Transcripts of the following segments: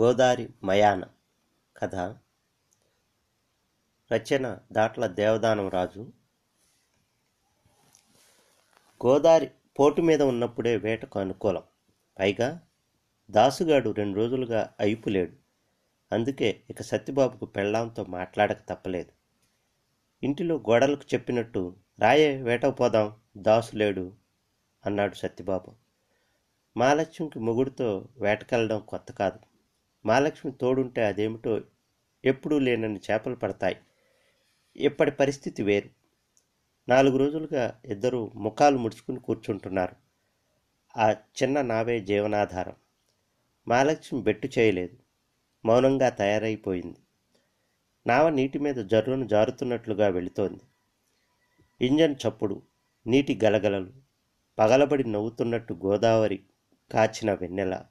గోదారి మయాన కథ. రచన దాట్ల దేవదానం రాజు. గోదారి పోటు మీద ఉన్నప్పుడే వేటకు అనుకూలం. పైగా దాసుగాడు రెండు రోజులుగా అయిపులేడు. అందుకే ఇక సత్యబాబుకు పెళ్ళాంతో మాట్లాడక తప్పలేదు. ఇంటిలో గోడలకు చెప్పినట్టు రాయే వేటకు పోదాం దాసు లేడు అన్నాడు సత్యబాబు. మహాలక్ష్మికి మొగుడితో వేటకెళ్ళడం కొత్త కాదు. మహాలక్ష్మి తోడుంటే అదేమిటో ఎప్పుడూ లేనని చేపలు పడతాయి. ఇప్పటి పరిస్థితి వేరు. నాలుగు రోజులుగా ఇద్దరు ముఖాలు ముడుచుకుని కూర్చుంటున్నారు. ఆ చిన్న నావే జీవనాధారం. మహాలక్ష్మి బెట్టు చేయలేదు. మౌనంగా తయారైపోయింది. నావ నీటి మీద జర్రును జారుతున్నట్లుగా వెళుతోంది. ఇంజన్ చప్పుడు నీటి గలగలలు పగలబడి నవ్వుతున్నట్టు గోదావరి కాచిన వెన్నెల.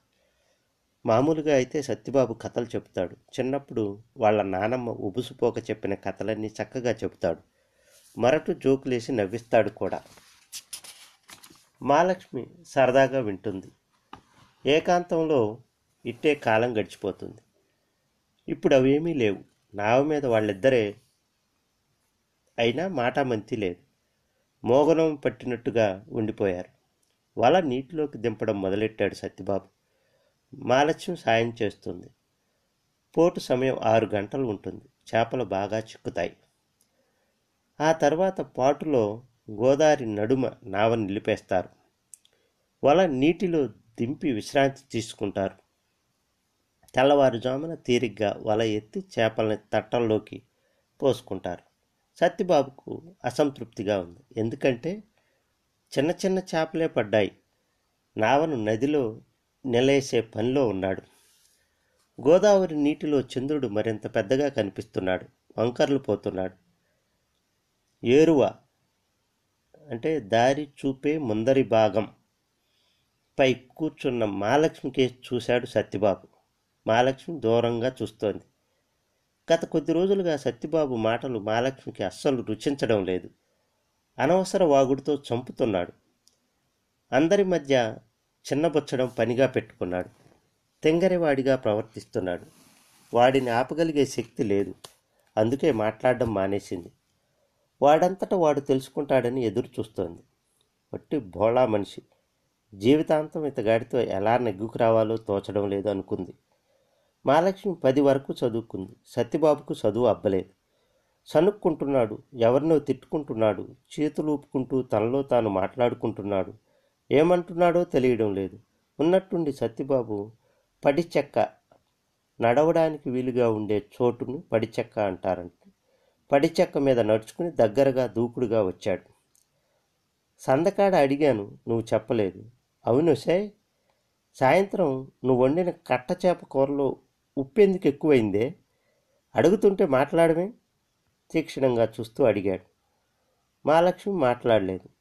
మామూలుగా అయితే సత్యబాబు కథలు చెబుతాడు చిన్నప్పుడు వాళ్ళ నానమ్మ ఉబుసుపోక చెప్పిన కథలన్నీ చక్కగా చెబుతాడు. మరటు జోకులేసి నవ్విస్తాడు కూడా. మహాలక్ష్మి సరదాగా వింటుంది. ఏకాంతంలో ఇట్టే కాలం గడిచిపోతుంది. ఇప్పుడు అవేమీ లేవు. నావ మీద వాళ్ళిద్దరే అయినా మాటామంతి లేదు. మోగనం పట్టినట్టుగా ఉండిపోయారు. వల నీటిలోకి దింపడం మొదలెట్టాడు సత్యబాబు. మాలక్ష్యం సాయం చేస్తుంది. పోటు సమయం ఆరు గంటలు ఉంటుంది. చేపలు బాగా చిక్కుతాయి. ఆ తర్వాత పాటులో గోదావరి నడుమ నావ నిలిపేస్తారు. వల నీటిలో దింపి విశ్రాంతి తీసుకుంటారు. తెల్లవారుజామున తీరిగ్గా వల ఎత్తి చేపల్ని తట్టల్లోకి పోసుకుంటారు. సత్యబాబుకు అసంతృప్తిగా ఉంది. ఎందుకంటే చిన్న చిన్న చేపలే పడ్డాయి. నావను నదిలో నెలేసే పనిలో ఉన్నాడు. గోదావరి నీటిలో చంద్రుడు మరింత పెద్దగా కనిపిస్తున్నాడు. వంకర్లు పోతున్నాడు. ఏరువ అంటే దారి చూపే ముందరి భాగం. పై కూర్చున్న మహాలక్ష్మికి చూశాడు సత్యబాబు. మహాలక్ష్మి దూరంగా చూస్తోంది. గత కొద్ది రోజులుగా సత్యబాబు మాటలు మహాలక్ష్మికి అస్సలు రుచించడం లేదు. అనవసర వాగుడితో చంపుతున్నాడు. అందరి మధ్య చిన్నబుచ్చడం పనిగా పెట్టుకున్నాడు. తెంగరివాడిగా ప్రవర్తిస్తున్నాడు. వాడిని ఆపగలిగే శక్తి లేదు. అందుకే మాట్లాడడం మానేసింది. వాడంతటా వాడు తెలుసుకుంటాడని ఎదురు చూస్తోంది వట్టి భోళా మనిషి. జీవితాంతం ఇతగాడితో ఎలా నెగ్గుకు రావాలో తోచడం లేదు అనుకుంది. మహాలక్ష్మి పది వరకు చదువుకుంది. సత్యబాబుకు చదువు అబ్బలేదు. సనుక్కుంటున్నాడు ఎవరినో తిట్టుకుంటున్నాడు. చేతులు ఊపుకుంటూ తనలో తాను మాట్లాడుకుంటున్నాడు. ఏమంటున్నాడో తెలియడం లేదు. ఉన్నట్టుండి సత్యబాబు పడిచెక్క నడవడానికి వీలుగా ఉండే చోటును పడిచెక్క అంటారంట. పడిచెక్క మీద నడుచుకుని దగ్గరగా దూకుడుగా వచ్చాడు. సందకాడ అడిగాను నువ్వు చెప్పలేదు. అవును సే. సాయంత్రం నువ్వు వండిన కట్ట చేప కూరలో ఉప్పెందుకు ఎక్కువైందే? అడుగుతుంటే మాట్లాడమే? తీక్షణంగా చూస్తూ అడిగాడు. మహాలక్ష్మి మాట్లాడలేదు.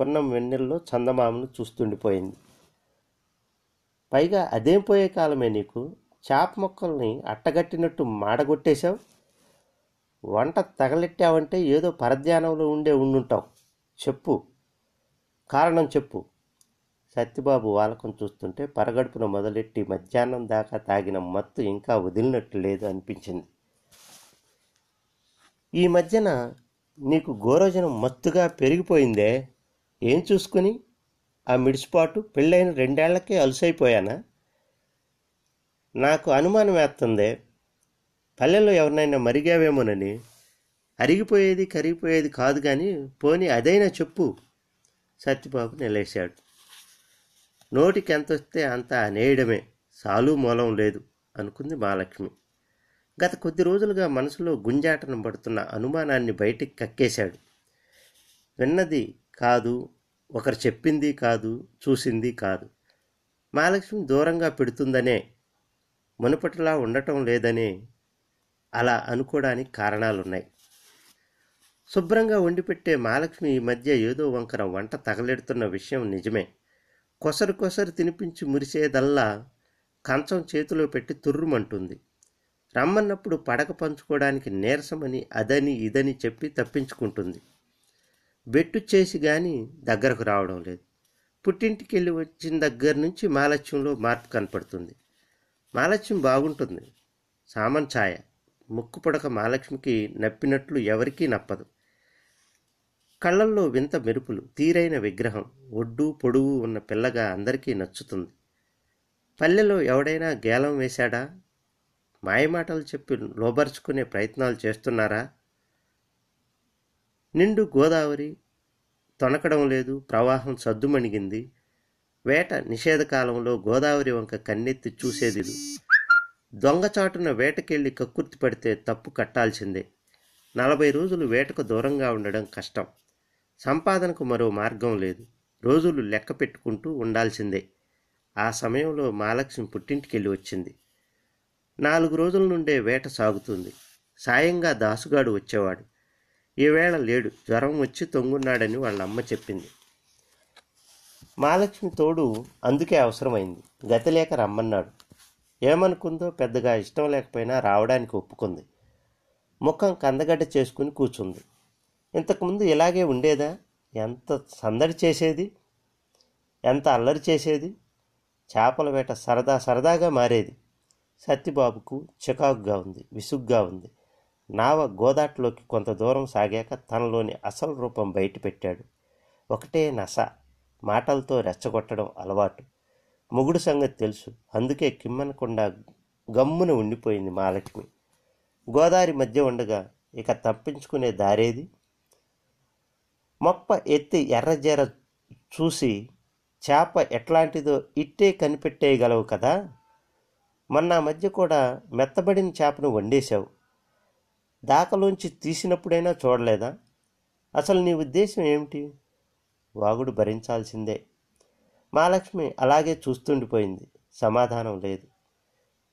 పున్నం వెన్నెల్లో చందమామను చూస్తుండిపోయింది. పైగా అదేం పోయే కాలమే నీకు? చేప మొక్కల్ని అట్టగట్టినట్టు మాడగొట్టేశావు? వంట తగలెట్టావంటే ఏదో పరధ్యానంలో ఉండే ఉండుంటావు. చెప్పు. కారణం చెప్పు. సత్యబాబు వాలకం చూస్తుంటే పరగడుపున మొదలెట్టి మధ్యాహ్నం దాకా తాగిన మత్తు ఇంకా వదిలినట్టు లేదు అనిపించింది. ఈ మధ్యన నీకు గోరోజనం మత్తుగా పెరిగిపోయిందే? ఏం చూసుకుని ఆ మిడిసిపాటు పెళ్ళైన రెండేళ్ళకే అలసైపోయానా? నాకు అనుమానం వేస్తుందే పల్లెల్లో ఎవరినైనా మరిగావేమోనని. అరిగిపోయేది కరిగిపోయేది కాదు కానీ పోని అదైనా చెప్పు సత్యబాబు నిలేశాడు. నోటికి ఎంత వస్తే అంత అనేయడమే సాలు మూలం లేదు అనుకుంది మహాలక్ష్మి గత కొద్ది రోజులుగా మనసులో గుంజాటన పడుతున్న అనుమానాన్ని బయటికి కక్కేశాడు. విన్నది కాదు ఒకరు చెప్పింది కాదు చూసింది కాదు. మహాలక్ష్మి దూరంగా పెడుతుందనే మునుపటిలా ఉండటం లేదనే అలా అనుకోవడానికి కారణాలున్నాయి. శుభ్రంగా వండిపెట్టే మహాలక్ష్మి ఈ మధ్య ఏదో వంకర వంట తగలెడుతున్న విషయం నిజమే. కొసరు కొసరు తినిపించి మురిసేదల్లా కంచం చేతిలో పెట్టి తుర్రుమంటుంది. రమ్మన్నప్పుడు పడక పంచుకోవడానికి నీరసమని అదని ఇదని చెప్పి తప్పించుకుంటుంది. బెట్టు చేసి గాని దగ్గరకు రావడం లేదు. పుట్టింటికి వెళ్ళి వచ్చిన దగ్గర నుంచి మాలక్ష్యంలో మార్పు కనపడుతుంది. మాలక్ష్యం బాగుంటుంది. సామన్ ఛాయ. ముక్కు పుడక మహాలక్ష్మికి నప్పినట్లు ఎవరికీ నప్పదు. కళ్ళల్లో వింత మెరుపులు తీరైన విగ్రహం ఒడ్డు పొడువు ఉన్న పిల్లగా అందరికీ నచ్చుతుంది. పల్లెలో ఎవడైనా గేలం వేశాడా? మాయమాటలు చెప్పి లోబర్చుకునే ప్రయత్నాలు చేస్తున్నారా? నిండు గోదావరి తొనకడం లేదు ప్రవాహం సద్దుమణిగింది. వేట నిషేధకాలంలో గోదావరి వంక కన్నెత్తి చూసేది దొంగచాటున వేటకెళ్ళి కక్కుర్తి పడితే తప్పు కట్టాల్సిందే. నలభై రోజులు వేటకు దూరంగా ఉండడం కష్టం. సంపాదనకు మరో మార్గం లేదు. రోజులు లెక్క పెట్టుకుంటూ ఉండాల్సిందే. ఆ సమయంలో మహాలక్ష్మి పుట్టింటికెళ్ళి వచ్చింది. నాలుగు రోజుల నుండే వేట సాగుతుంది. సాయంగా దాసుగాడు వచ్చేవాడు. ఈవేళ లేడు. జ్వరం వచ్చి తొంగున్నాడని వాళ్ళ అమ్మ చెప్పింది. మహాలక్ష్మి తోడు అందుకే అవసరమైంది. గతిలేక రమ్మన్నాడు. ఏమనుకుందో పెద్దగా ఇష్టం లేకపోయినా రావడానికి ఒప్పుకుంది. ముఖం కందగడ్డ చేసుకుని కూర్చుంది. ఇంతకుముందు ఇలాగే ఉండేదా? ఎంత సందడి చేసేది? ఎంత అల్లరి చేసేది? చేపల వేట సరదా సరదాగా మారేది. సత్యబాబుకు చికాకుగా ఉంది విసుగ్గా ఉంది. నావ గోదాట్లోకి కొంత దూరం సాగాక తనలోని అసలు రూపం బయటపెట్టాడు. ఒకటే నస మాటలతో రెచ్చగొట్టడం అలవాటు. మొగుడు సంగతి తెలుసు. అందుకే కిమ్మనకుండా గమ్మున ఉండిపోయింది మహాలక్ష్మి. గోదావరి మధ్య ఉండగా ఇక తప్పించుకునే దారేది? మొప్ప ఎత్తి ఎర్రజీర చూసి చేప ఎట్లాంటిదో ఇట్టే కనిపెట్టేయగలవు కదా? మొన్న మధ్య కూడా మెత్తబడిన చేపను వండేశావు. దాకలోంచి తీసినప్పుడైనా చూడలేదా? అసలు నీ ఉద్దేశం ఏమిటి? వాగుడు భరించాల్సిందే. మహాలక్ష్మి అలాగే చూస్తుండిపోయింది. సమాధానం లేదు.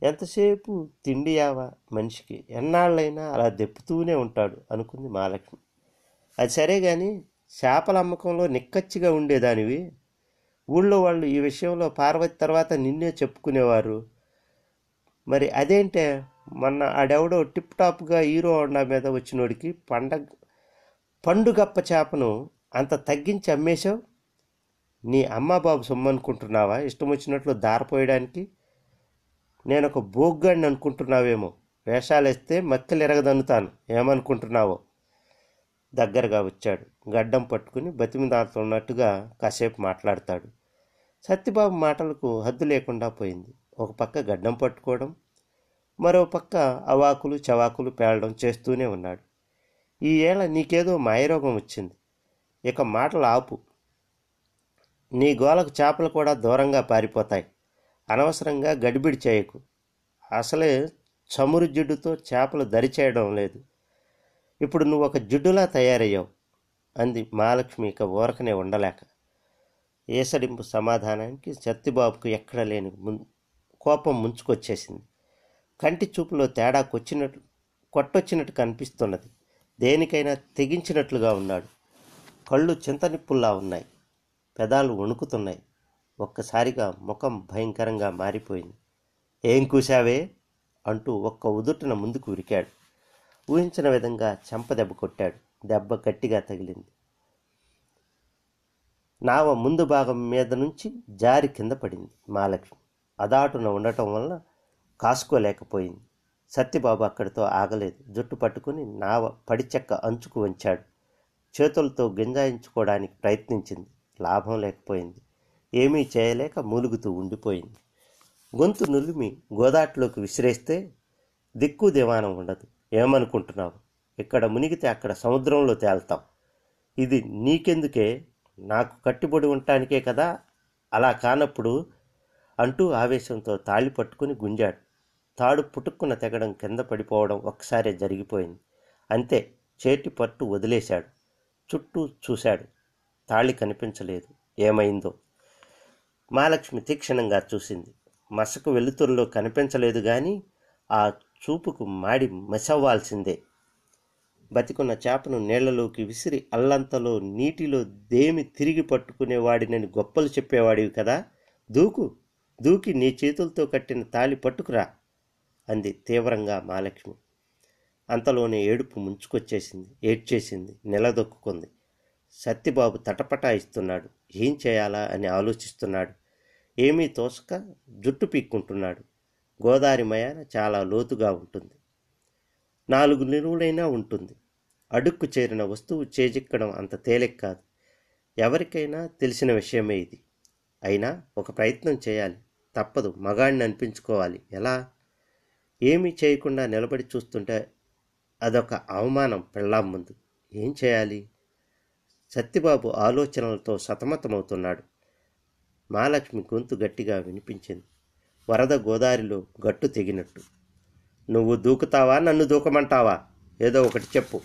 ఎంతసేపు తిండి యావా మనిషికి? ఎన్నాళ్ళైనా అలా దెప్పుతూనే ఉంటాడు అనుకుంది మహాలక్ష్మి. అది సరే కానీ చేపల అమ్మకంలో నిక్కచ్చిగా ఉండేదానివి? ఊళ్ళో వాళ్ళు ఈ విషయంలో పార్వతి తర్వాత నిన్నే చెప్పుకునేవారు. మరి అదేంటే? మొన్న ఆడెవడో టిప్ టాప్గా హీరో హోండా మీద వచ్చినోడికి పండగ పండుగప్ప చేపను అంత తగ్గించి అమ్మేశావు? నీ అమ్మ బాబు సొమ్మనుకుంటున్నావా ఇష్టం వచ్చినట్లు దారపోయడానికి? నేను ఒక బోగ్గాడిని అనుకుంటున్నావేమో. వేషాలేస్తే మక్కలు ఎరగదన్నుతాను. ఏమనుకుంటున్నావో? దగ్గరగా వచ్చాడు. గడ్డం పట్టుకుని బతిమిదాడుతున్నట్టుగా కాసేపు మాట్లాడతాడు. సత్యబాబు మాటలకు హద్దు లేకుండా పోయింది. ఒక పక్క గడ్డం పట్టుకోవడం మరో పక్క అవాకులు చవాకులు పేలడం చేస్తూనే ఉన్నాడు. ఈ ఏళ నీకేదో మాయరోగం వచ్చింది. ఇక మాటలు ఆపు. నీ గోలకు చేపలు కూడా దూరంగా పారిపోతాయి. అనవసరంగా గడిబిడి చేయకు. అసలే చమురు జిడ్డుతో చేపలు దరిచేయడం లేదు. ఇప్పుడు నువ్వు ఒక జిడ్డులా తయారయ్యావు అంది మహాలక్ష్మి ఇక ఊరకనే ఉండలేక. ఏసడింపు సమాధానానికి సత్తిబాబుకు ఎక్కడ లేని ముం కోపం ముంచుకొచ్చేసింది. కంటి చూపులో తేడాకొచ్చినట్టు కొట్టొచ్చినట్టు కనిపిస్తున్నది. దేనికైనా తెగించినట్లుగా ఉన్నాడు. కళ్ళు చింతనిప్పుల్లా ఉన్నాయి. పెదాలు వణుకుతున్నాయి. ఒక్కసారిగా ముఖం భయంకరంగా మారిపోయింది. ఏం కూశావే? అంటూ ఒక్క ఉదుటున ముందుకు ఉరికాడు. ఊహించిన విధంగా చెంప దెబ్బ కొట్టాడు. దెబ్బ గట్టిగా తగిలింది. నావ ముందు భాగం మీద నుంచి జారి కింద పడింది. మహాలక్ష్మి అదాటున ఉండటం వల్ల కాసుకోలేకపోయింది. సత్యబాబు అక్కడితో ఆగలేదు. జుట్టు పట్టుకుని నావ పడిచెక్క అంచుకు వంచాడు. చేతులతో గింజాయించుకోవడానికి ప్రయత్నించింది. లాభం లేకపోయింది. ఏమీ చేయలేక మూలుగుతూ ఉండిపోయింది. గొంతు నులిమి గోదాట్లోకి విసిరేస్తే దిక్కు దివానం ఉండదు. ఏమనుకుంటున్నావు? ఇక్కడ మునిగితే అక్కడ సముద్రంలో తేల్తాం. ఇది నీకెందుకే? నాకు కట్టుబడి ఉండటానికే కదా? అలా కానప్పుడు అంటూ ఆవేశంతో తాళి పట్టుకుని గుంజాడు. తాడు పుట్టుక్కున తెగడం కింద పడిపోవడం ఒక్కసారే జరిగిపోయింది. అంతే చేతి పట్టు వదిలేశాడు. చుట్టూ చూశాడు. తాళి కనిపించలేదు. ఏమైందో? మహాలక్ష్మి తీక్షణంగా చూసింది. మసకు వెలుతురులో కనిపించలేదు కానీ ఆ చూపుకు మాడి మసవ్వాల్సిందే. బతికున్న చేపను నీళ్ళలోకి విసిరి అల్లంతలో నీటిలో దేమి తిరిగి పట్టుకునేవాడినని గొప్పలు చెప్పేవాడివి కదా? దూకు! దూకి నీ చేతులతో కట్టిన తాళి పట్టుకురా అంది తీవ్రంగా మహాలక్ష్మి. అంతలోనే ఏడుపు ముంచుకొచ్చేసింది ఏడ్చేసింది నిలదొక్కుంది సత్యబాబు తటపటాయిస్తున్నాడు ఏం చేయాలా అని ఆలోచిస్తున్నాడు. ఏమీ తోసక జుట్టు పీక్కుంటున్నాడు. గోదావరి మయాన చాలా లోతుగా ఉంటుంది. నాలుగు నిలువులైనా ఉంటుంది. అడుక్కు చేరిన వస్తువు చేజిక్కడం అంత తేలిక కాదు. ఎవరికైనా తెలిసిన విషయమే ఇది. అయినా ఒక ప్రయత్నం చేయాలి. తప్పదు. మగాడిని అనిపించుకోవాలి. ఎలా? ఏమీ చేయకుండా నిలబడి చూస్తుంటే అదొక అవమానం పెళ్ళాం ముందు. ఏం చేయాలి? సత్యబాబు ఆలోచనలతో సతమతమవుతున్నాడు. మహాలక్ష్మి గొంతు గట్టిగా వినిపించింది. వరద గోదారిలో గట్టు తెగినట్టు. నువ్వు దూకుతావా? నన్ను దూకమంటావా? ఏదో ఒకటి చెప్పు.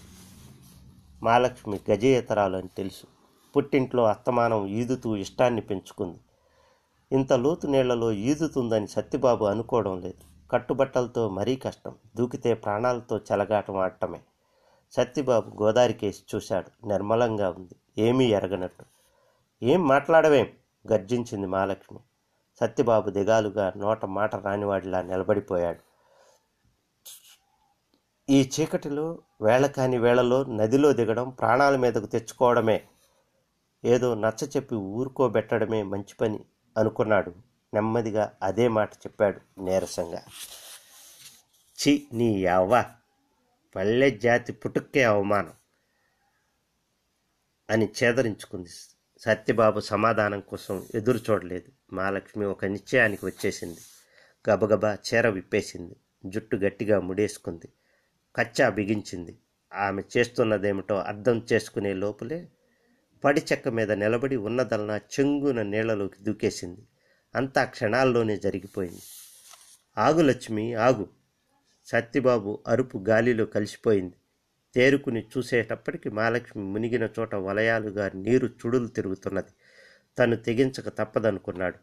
మహాలక్ష్మి గజేతరాలు అని తెలుసు. పుట్టింట్లో అస్తమానం ఈదుతూ ఇష్టాన్ని పెంచుకుంది. ఇంత లోతు నీళ్ళలో ఈదుతుందని సత్యబాబు అనుకోవడం లేదు. కట్టుబట్టలతో మరీ కష్టం. దూకితే ప్రాణాలతో చెలగాటం ఆడటమే. సత్యబాబు గోదారికేసి చూశాడు. నిర్మలంగా ఉంది. ఏమీ ఎరగనట్టు. ఏం మాట్లాడవేం? గర్జించింది మహాలక్ష్మి. సత్యబాబు దిగాలుగా నోట మాట రానివాడిలా నిలబడిపోయాడు. ఈ చీకటిలో వేళ కాని వేళలో నదిలో దిగడం ప్రాణాల మీదకు తెచ్చుకోవడమే. ఏదో నచ్చ చెప్పి ఊరుకోబెట్టడమే మంచి పని. అనుకున్నాడు. నెమ్మదిగా అదే మాట చెప్పాడు నీరసంగా. చి నీ అవ్వ పల్లె జాతి పుట్టుక్కే అవమానం అని చేదరించుకుంది. సత్యబాబు సమాధానం కోసం ఎదురు చూడలేదు. మహాలక్ష్మి ఒక నిశ్చయానికి వచ్చేసింది. గబగబా చీర విప్పేసింది. జుట్టు గట్టిగా ముడేసుకుంది. కచ్చా బిగించింది. ఆమె చేస్తున్నదేమిటో అర్థం చేసుకునే లోపలే పడి చెక్క మీద నిలబడి ఉన్నదలన చెంగున నీళ్ళలోకి దూకేసింది. అంతా క్షణాల్లోనే జరిగిపోయింది. ఆగు లక్ష్మి ఆగు. సత్తిబాబు అరుపు గాలిలో కలిసిపోయింది. తేరుకుని చూసేటప్పటికి మహాలక్ష్మి మునిగిన చోట వలయాలుగా నీరు చుడులు తిరుగుతున్నది. తను తెగించక తప్పదనుకున్నాడు.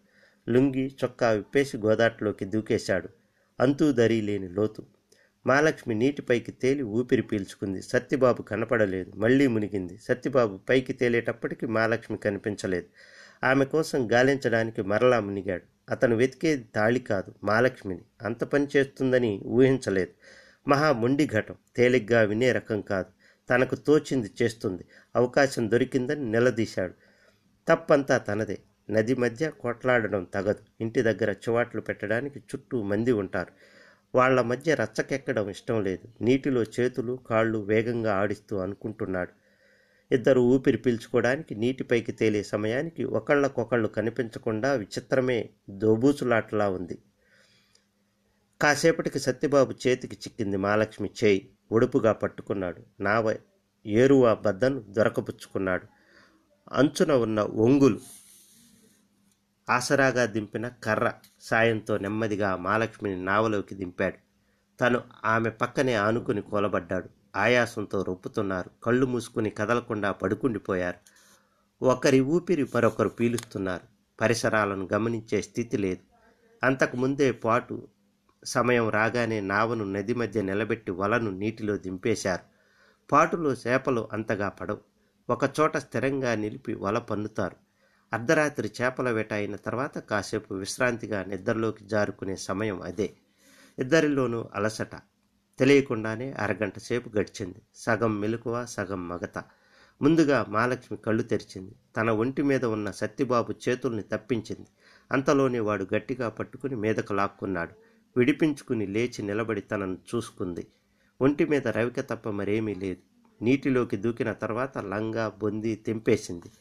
లుంగి చొక్కా విప్పేసి గోదాట్లోకి దూకేశాడు. అంతూ దరి లేని లోతు. మహాలక్ష్మి నీటిపైకి తేలి ఊపిరి పీల్చుకుంది. సత్యబాబు కనపడలేదు. మళ్ళీ మునిగింది. సత్యబాబు పైకి తేలేటప్పటికి మహాలక్ష్మి కనిపించలేదు. ఆమె కోసం గాలించడానికి మరలా మునిగాడు. అతను వెతికేది తాళి కాదు మహాలక్ష్మిని. అంత పని చేస్తుందని ఊహించలేదు. మహా మొండి ఘటం. తేలిగ్గా వినే రకం కాదు. తనకు తోచింది చేస్తుంది. అవకాశం దొరికిందని నిలదీశాడు. తప్పంతా తనదే. నది మధ్య కొట్లాడడం తగదు. ఇంటి దగ్గర చివాట్లు పెట్టడానికి చుట్టూ మంది ఉంటారు. వాళ్ళ మధ్య రచ్చకెక్కడం ఇష్టం లేదు. నీటిలో చేతులు కాళ్ళు వేగంగా ఆడిస్తూ అనుకుంటున్నాడు. ఇద్దరు ఊపిరి పీల్చుకోవడానికి నీటిపైకి తేలే సమయానికి ఒకళ్ళకొకళ్ళు కనిపించకుండా విచిత్రమే దోబూచులాటలా ఉంది. కాసేపటికి సత్యబాబు చేతికి చిక్కింది మహాలక్ష్మి చేయి. ఒడుపుగా పట్టుకున్నాడు. నావ ఏరువా బద్దను దొరకపుచ్చుకున్నాడు. అంచున ఉన్న ఒంగులు ఆసరాగా దింపిన కర్ర సాయంతో నెమ్మదిగా మహాలక్ష్మిని నావలోకి దింపాడు. తను ఆమె పక్కనే ఆనుకుని కూలబడ్డాడు. ఆయాసంతో రొప్పుతున్నారు. కళ్ళు మూసుకుని కదలకుండా పడుకుండిపోయారు. ఒకరి ఊపిరి మరొకరు పీలుస్తున్నారు. పరిసరాలను గమనించే స్థితి లేదు. అంతకుముందే పాటు సమయం రాగానే నావను నది మధ్య నిలబెట్టి వలను నీటిలో దింపేశారు. పాటులో చేపలు అంతగా పడవు. ఒకచోట స్థిరంగా నిలిపి వల పన్నుతారు. అర్ధరాత్రి చేపల వేట అయిన తర్వాత కాసేపు విశ్రాంతిగా నిద్రలోకి జారుకునే సమయం అదే. ఇద్దరిలోనూ అలసట. తెలియకుండానే అరగంట సేపు గడిచింది. సగం మెలకువ సగం మగత. ముందుగా మహాలక్ష్మి కళ్ళు తెరిచింది. తన ఒంటి మీద ఉన్న సత్యబాబు చేతుల్ని తప్పించింది. అంతలోనే వాడు గట్టిగా పట్టుకుని మీదకు లాక్కున్నాడు. విడిపించుకుని లేచి నిలబడి తనను చూసుకుంది. ఒంటి మీద రవిక తప్ప మరేమీ లేదు. నీటిలోకి దూకిన తర్వాత లంగా బొంది తెంపేసింది.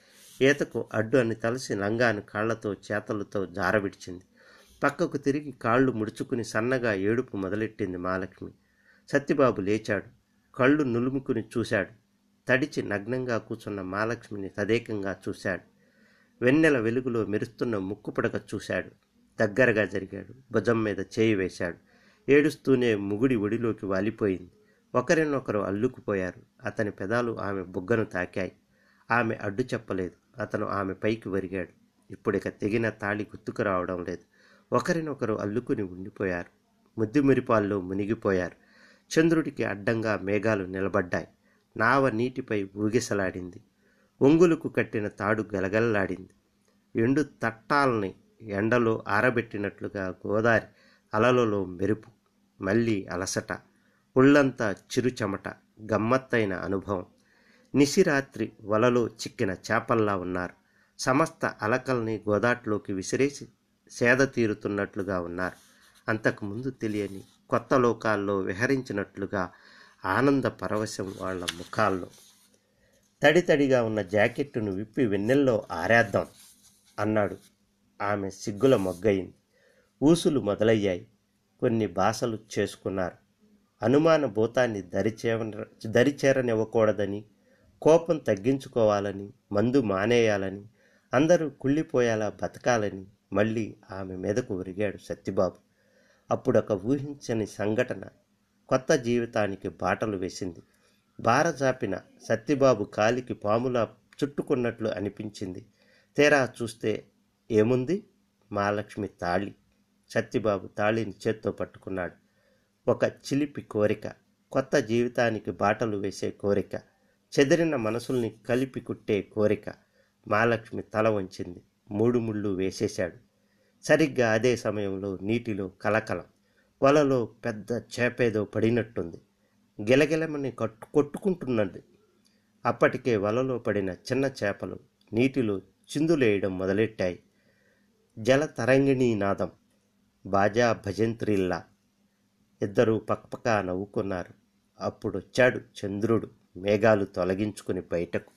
ఈతకు అడ్డు అని తలసి లంగాను కాళ్ళతో చేతలతో జారవిడిచింది. పక్కకు తిరిగి కాళ్ళు ముడుచుకుని సన్నగా ఏడుపు మొదలెట్టింది మహాలక్ష్మి. సత్యబాబు లేచాడు. కళ్ళు నులుముకుని చూశాడు. తడిచి నగ్నంగా కూర్చున్న మహాలక్ష్మిని తదేకంగా చూశాడు. వెన్నెల వెలుగులో మెరుస్తున్న ముక్కుపడక చూశాడు. దగ్గరగా జరిగాడు. భుజం మీద చేయి వేశాడు. ఏడుస్తూనే ముగుడి ఒడిలోకి వాలిపోయింది. ఒకరినొకరు అల్లుకుపోయారు. అతని పెదాలు ఆమె బుగ్గను తాకాయి. ఆమె అడ్డు చెప్పలేదు. అతను ఆమె పైకి వరిగాడు ఇప్పుడిక తెగిన తాళి గుర్తుకు రావడం లేదు. ఒకరినొకరు అల్లుకుని ఉండిపోయారు. ముద్దు మురిపాల్లో మునిగిపోయారు. చంద్రుడికి అడ్డంగా మేఘాలు నిలబడ్డాయి. నావ నీటిపై ఊగిసలాడింది. ఒంగులకు కట్టిన తాడు గలగలలాడింది. ఎండు తట్టాలని ఎండలో ఆరబెట్టినట్లుగా గోదారి అలలలో మెరుపు మళ్ళీ అలసట ఒళ్ళంతా చిరుచమట గమ్మత్తైన అనుభవం. నిశిరాత్రి వలలో చిక్కిన చేపల్లా ఉన్నారు. సమస్త అలకల్ని గోదాట్లోకి విసిరేసి సేద తీరుతున్నట్లుగా ఉన్నారు. అంతకుముందు తెలియని కొత్త లోకాల్లో విహరించినట్లుగా ఆనంద పరవశం వాళ్ళ ముఖాల్లో. తడి తడిగా ఉన్న జాకెట్టును విప్పి వెన్నెల్లో ఆరేద్దాం అన్నాడు. ఆమె సిగ్గుల మొగ్గయింది ఊసులు మొదలయ్యాయి. కొన్ని భాషలు చేసుకున్నారు. అనుమాన భూతాన్ని దరిచేవ దరిచేరనివ్వకూడదని కోపం తగ్గించుకోవాలని మందు మానేయాలని అందరూ కుళ్ళిపోయేలా బతకాలని మళ్ళీ ఆమె మీదకు ఒరిగాడు సత్యబాబు. అప్పుడొక ఊహించని సంఘటన కొత్త జీవితానికి బాటలు వేసింది. బారజాపిన సత్యబాబు కాలికి పాములా చుట్టుకున్నట్లు అనిపించింది. తీరా చూస్తే ఏముంది? మహాలక్ష్మి తాళి. సత్యబాబు తాళిని చేత్తో పట్టుకున్నాడు. ఒక చిలిపి కోరిక కొత్త జీవితానికి బాటలు వేసే కోరిక. చెదిరిన మనసుల్ని కలిపి కుట్టే కోరిక మహాలక్ష్మి తల వంచింది. మూడు ముళ్ళు వేసేశాడు. సరిగ్గా అదే సమయంలో నీటిలో కలకలం వలలో పెద్ద చేపేదో పడినట్టుంది. గిలగిలమని కట్టు కొట్టుకుంటున్నది. అప్పటికే వలలో పడిన చిన్న చేపలు నీటిలో చిందులేయడం మొదలెట్టాయి. జల తరంగిణీ నాదం బాజా భజంత్రిల్లా. ఇద్దరూ పక్కపక్క నవ్వుకున్నారు. అప్పుడొచ్చాడు చంద్రుడు. మేఘాలు తొలగించుకుని బయటకు